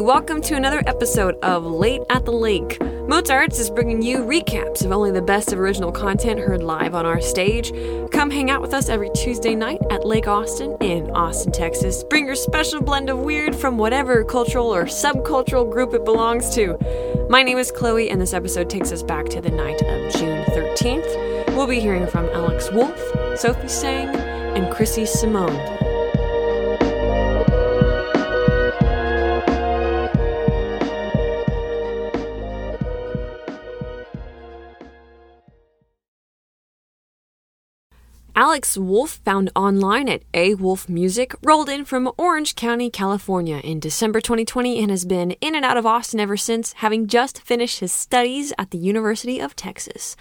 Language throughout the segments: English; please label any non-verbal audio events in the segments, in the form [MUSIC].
Welcome to another episode of Late at the Lake. Mozarts is bringing you recaps of only the best of original content heard live on our stage. Come hang out with us every Tuesday night at Lake Austin in Austin, Texas. Bring your special blend of weird from whatever cultural or subcultural group it belongs to. My name is Chloe, and this episode takes us back to the night of June 13th. We'll be hearing from Alex Wolffe, Sophie Seng, and Chrissy Symone. Alex Wolffe, found online at A Wolffe Music, rolled in from Orange County, California in December 2020 and has been in and out of Austin ever since, having just finished his studies at the University of Texas.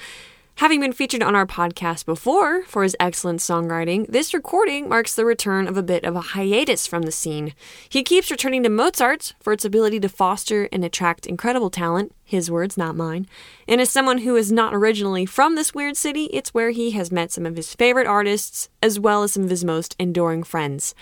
Having been featured on our podcast before for his excellent songwriting, this recording marks the return of a bit of a hiatus from the scene. He keeps returning to Mozart's for its ability to foster and attract incredible talent, his words, not mine. And as someone who is not originally from this weird city, it's where he has met some of his favorite artists, as well as some of his most enduring friends.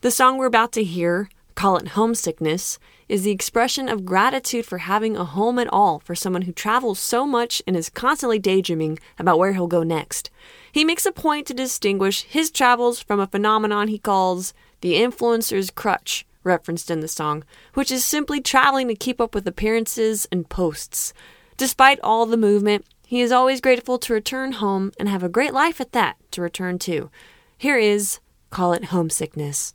The song we're about to hear, Call It Homesickness, is the expression of gratitude for having a home at all for someone who travels so much and is constantly daydreaming about where he'll go next. He makes a point to distinguish his travels from a phenomenon he calls the influencer's crutch, referenced in the song, which is simply traveling to keep up with appearances and posts. Despite all the movement, he is always grateful to return home and have a great life at that to return to. Here is Call It Homesickness.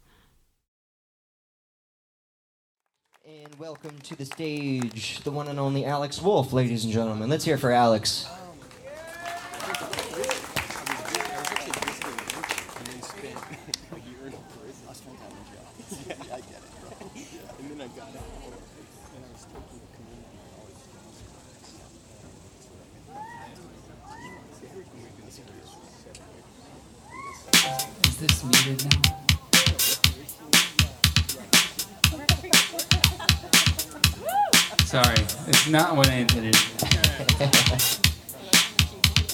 Welcome to the stage the one and only Alex Wolffe, ladies and gentlemen. Let's hear for Alex. Is this? Sorry, it's not what I intended. [LAUGHS]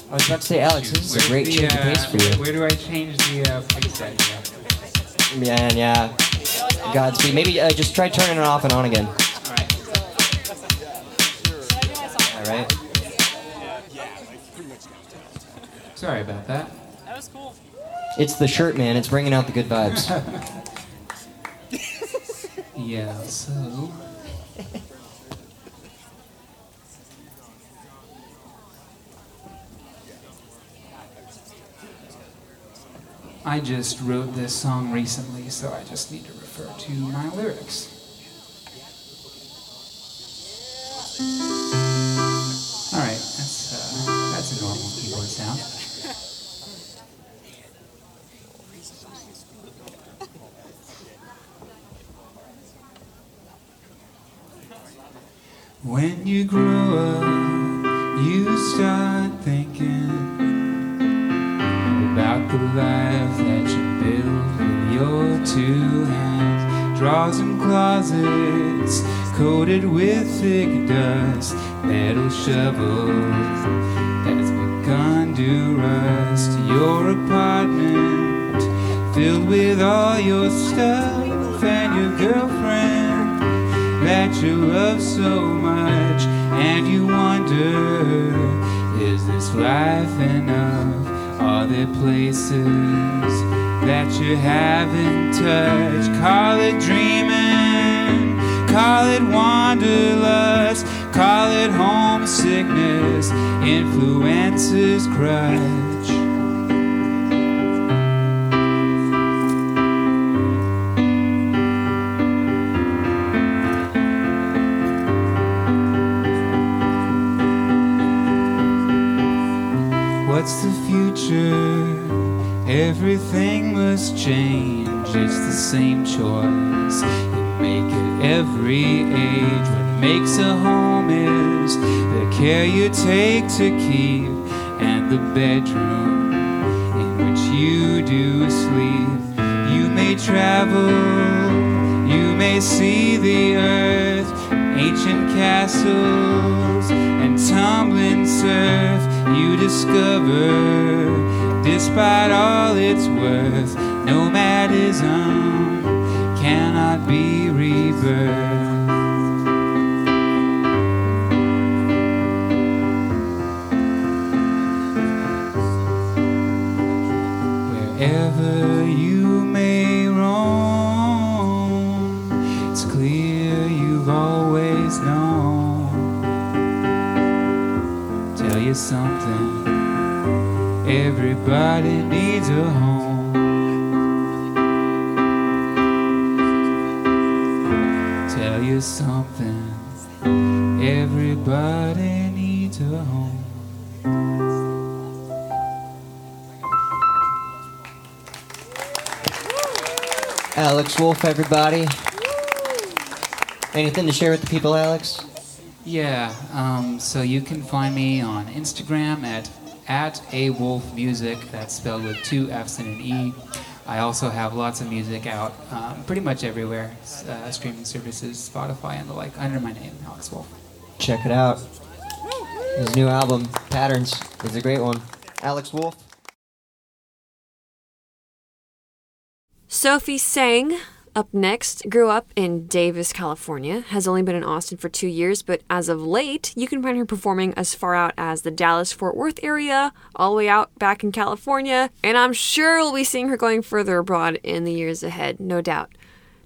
I was about to say, Alex, this is a great the, change of uh, pace for you. Where do I change the uh, preset? here? Yeah, yeah. Godspeed. Maybe uh, just try turning it off and on again. Alright. All right. Sorry about that. That was cool. It's the shirt, man. It's bringing out the good vibes. [LAUGHS] Yeah, so. [LAUGHS] I just wrote this song recently, so I just need to refer to my lyrics. Drawers and closets coated with thick dust, metal shovels that's begun to rust. Your apartment filled with all your stuff and your girlfriend that you love so much, and you wonder, is this life enough? Are there places that you haven't touched? Call it dreaming, call it wanderlust, call it homesickness, influences crutch. What's the future? Everything must change. It's the same choice. You make at every age. What makes a home is the care you take to keep, and the bedroom in which you do sleep. You may travel, you may see the earth, ancient castles and tumbling surf you discover. Despite all its worth nomadism cannot be rebirth wherever you something. Everybody needs a home. Tell you something. Everybody needs a home. Alex Wolffe, everybody. Anything to share with the people, Alex? Yeah, um, so you can find me on Instagram at at a wolffe music. That's spelled with two F's and an E. I also have lots of music out, um, pretty much everywhere, uh, streaming services, Spotify and the like, under my name, Alex Wolffe. Check it out. His new album, Patterns, is a great one. Alex Wolffe. Sophie Seng, up next, grew up in Davis, California, has only been in Austin for two years, but as of late, you can find her performing as far out as the Dallas Fort Worth area, all the way out back in California, and I'm sure we'll be seeing her going further abroad in the years ahead, no doubt.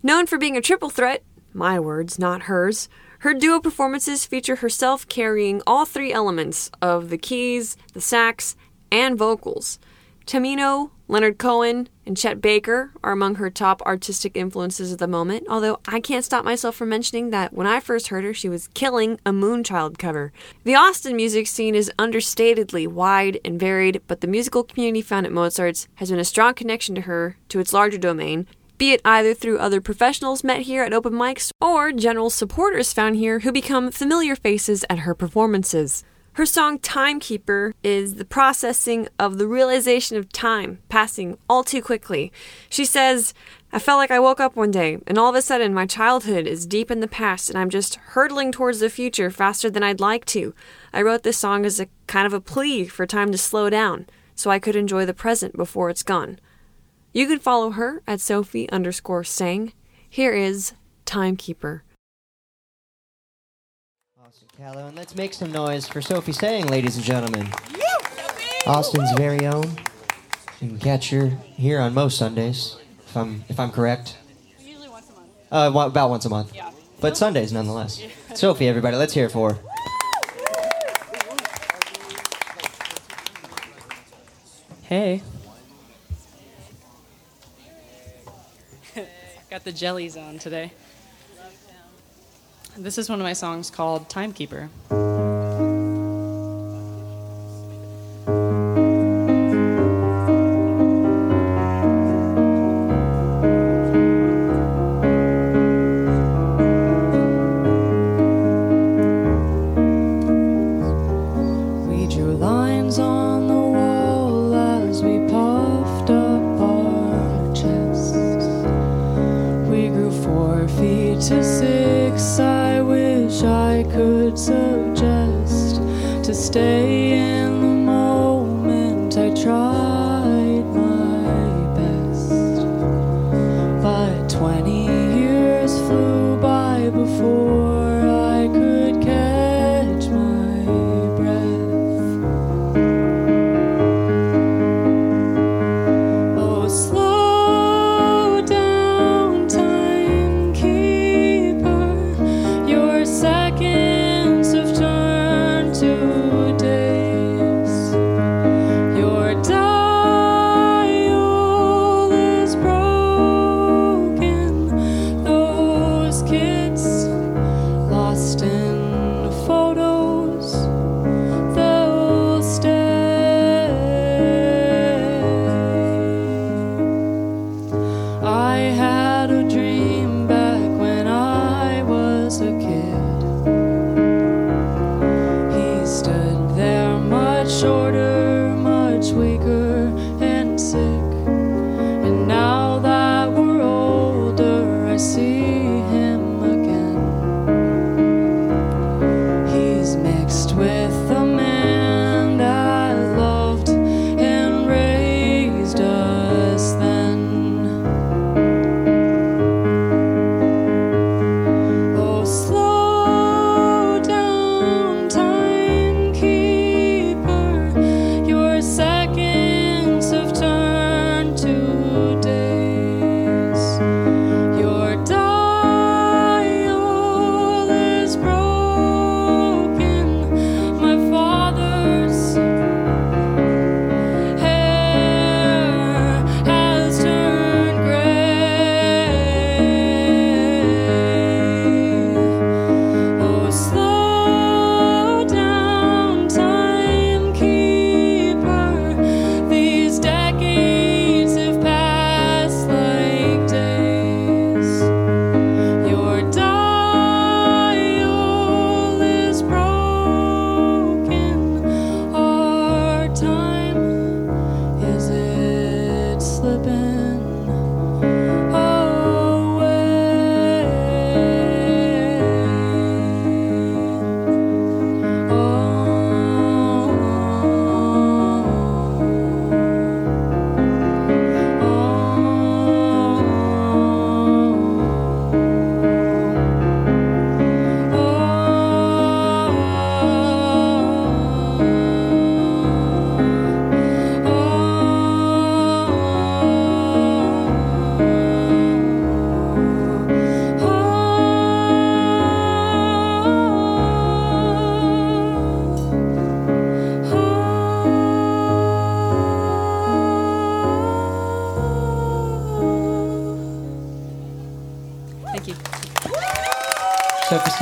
Known for being a triple threat, my words, not hers, her duo performances feature herself carrying all three elements of the keys, the sax, and vocals. Tamino, Leonard Cohen, and Chet Baker are among her top artistic influences at the moment, although I can't stop myself from mentioning that when I first heard her, she was killing a Moonchild cover. The Austin music scene is understatedly wide and varied, but the musical community found at Mozart's has been a strong connection to her to its larger domain, be it either through other professionals met here at open mics or general supporters found here who become familiar faces at her performances. Her song Timekeeper is the processing of the realization of time passing all too quickly. She says, I felt like I woke up one day, and all of a sudden my childhood is deep in the past, and I'm just hurtling towards the future faster than I'd like to. I wrote this song as a kind of a plea for time to slow down, so I could enjoy the present before it's gone. You can follow her at Sophie underscore Seng. Here is Timekeeper. Austin Callow, and let's make some noise for Sophie Seng, ladies and gentlemen. Austin's very own. You can catch her here on most Sundays, if I'm if I'm correct. Usually once a month. Uh, wa- about once a month. Yeah. But Sundays nonetheless. Sophie, everybody, let's hear it for her. Hey. [LAUGHS] Got the jellies on today. This is one of my songs called Timekeeper. Stay in the moment. I tried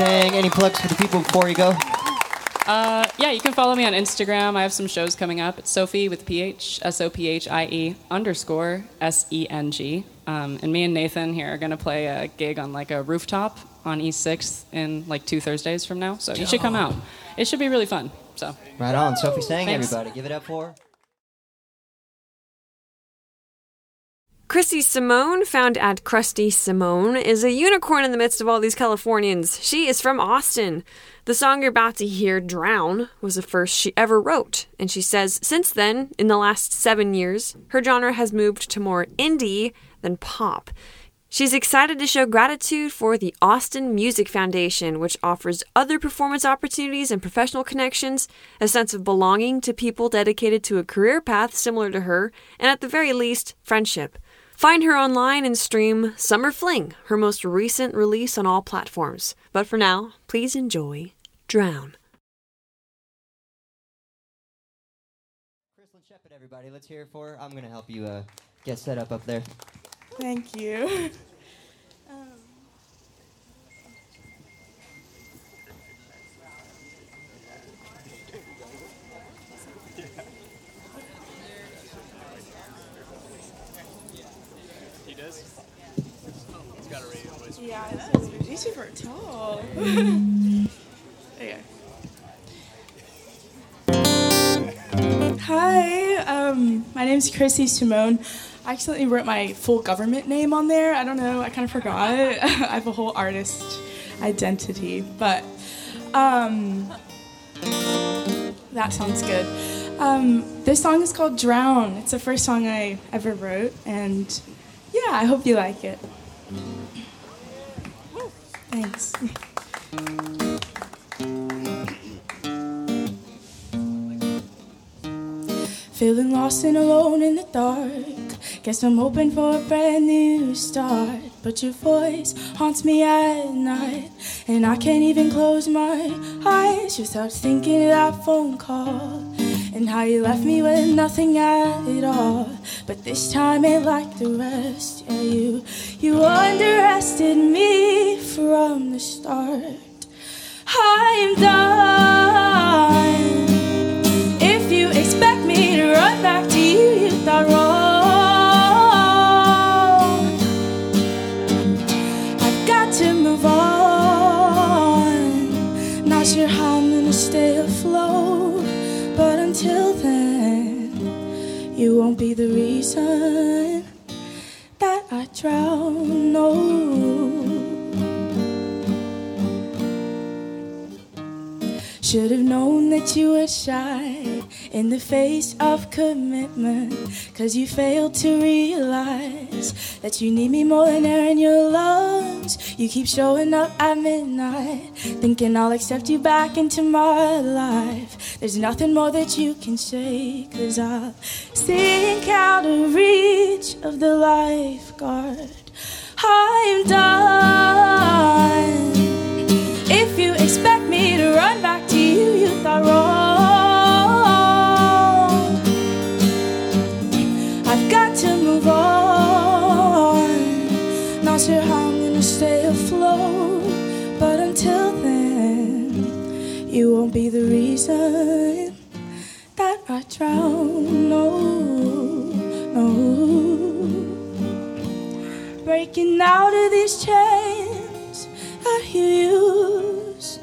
Seng, any plugs for the people before you go? Uh, yeah, you can follow me on Instagram. I have some shows coming up. It's Sophie with PH, S O P H I E underscore S E N G. Um, and me and Nathan here are going to play a gig on like a rooftop on East 6th in like two Thursdays from now. So you should come out. It should be really fun. So. Right on, Sophie Seng, Thanks. everybody. Give it up for her. Chrissy Symone, found at Crusty Symone, is a unicorn in the midst of all these Californians. She is from Austin. The song you're about to hear, Drown, was the first she ever wrote. And she says since then, in the last seven years, her genre has moved to more indie than pop. She's excited to show gratitude for the Austin Music Foundation, which offers other performance opportunities and professional connections, a sense of belonging to people dedicated to a career path similar to her, and at the very least, friendship. Find her online and stream Summer Fling, her most recent release on all platforms. But for now, please enjoy Drown. Crystal Shepard, everybody. Let's hear it for her. I'm going to help you uh, get set up up there. Thank you. [LAUGHS] Yeah, this is he's super tall. [LAUGHS] Hi, um, my name's Chrissy Symone. I accidentally wrote my full government name on there. I don't know, I kind of forgot. [LAUGHS] I have a whole artist identity, but um, that sounds good. Um, this song is called Drown. It's the first song I ever wrote, and yeah, I hope you like it. Thanks. Feeling lost and alone in the dark. Guess I'm hoping for a brand new start. But your voice haunts me at night. And I can't even close my eyes without thinking of that phone call. And how you left me with nothing at all. But this time ain't like the rest. Yeah, you, you underestimated me from the start. I'm done. Cause you failed to realize that you need me more than air in your lungs. You keep showing up at midnight, thinking I'll accept you back into my life. There's nothing more that you can say, cause I'll sink out of reach of the lifeguard. I'm done. If you expect me to run back to you, you thought wrong. Not sure how I'm gonna stay afloat, but until then, you won't be the reason that I drown. No, no. Breaking out of these chains that you used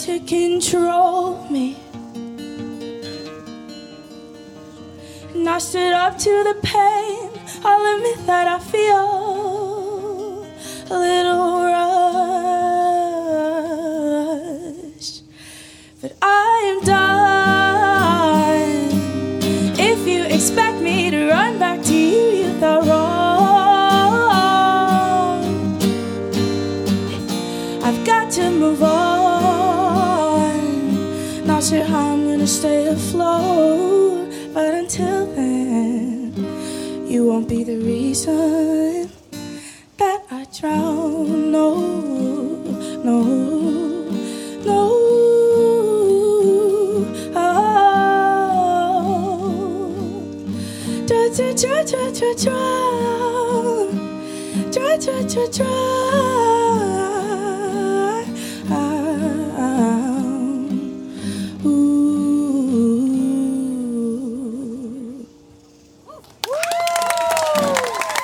to control me. And I stood up to the pain. I'll admit that I feel little rush. But I am done. If you expect me to run back to you, you thought wrong. I've got to move on. Not sure how I'm gonna stay afloat, but until then, you won't be the reason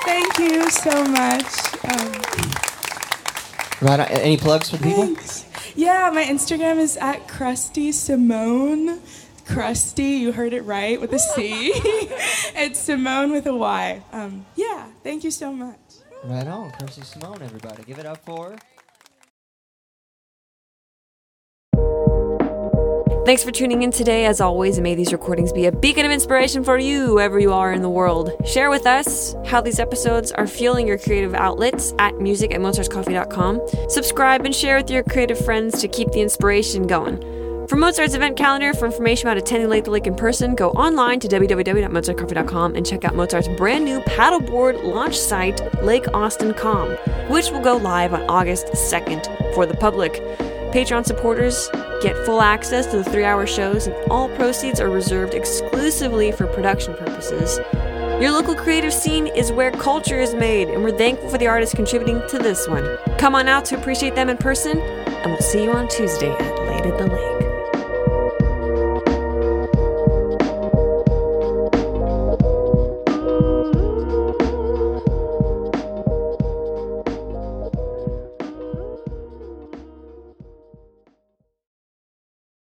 Thank you so much. Um, right. Any plugs for the people? Yeah, my Instagram is at Crusty Symone. Crusty, you heard it right with a C. [LAUGHS] it's Symone with a Y. Um, yeah, thank you so much. Right on. Percy Symone, everybody. Give it up for. Thanks for tuning in today. As always, and may these recordings be a beacon of inspiration for you, wherever you are in the world. Share with us how these episodes are fueling your creative outlets at music at mozartscoffee.com. Subscribe and share with your creative friends to keep the inspiration going. For Mozart's event calendar, for information about attending Lake the Lake in person, go online to www.mozartcoffee.com and check out Mozart's brand new paddleboard launch site, Lake Austin Com, which will go live on August 2nd for the public. Patreon supporters get full access to the three hour shows, and all proceeds are reserved exclusively for production purposes. Your local creative scene is where culture is made, and we're thankful for the artists contributing to this one. Come on out to appreciate them in person, and we'll see you on Tuesday at Late at the Lake.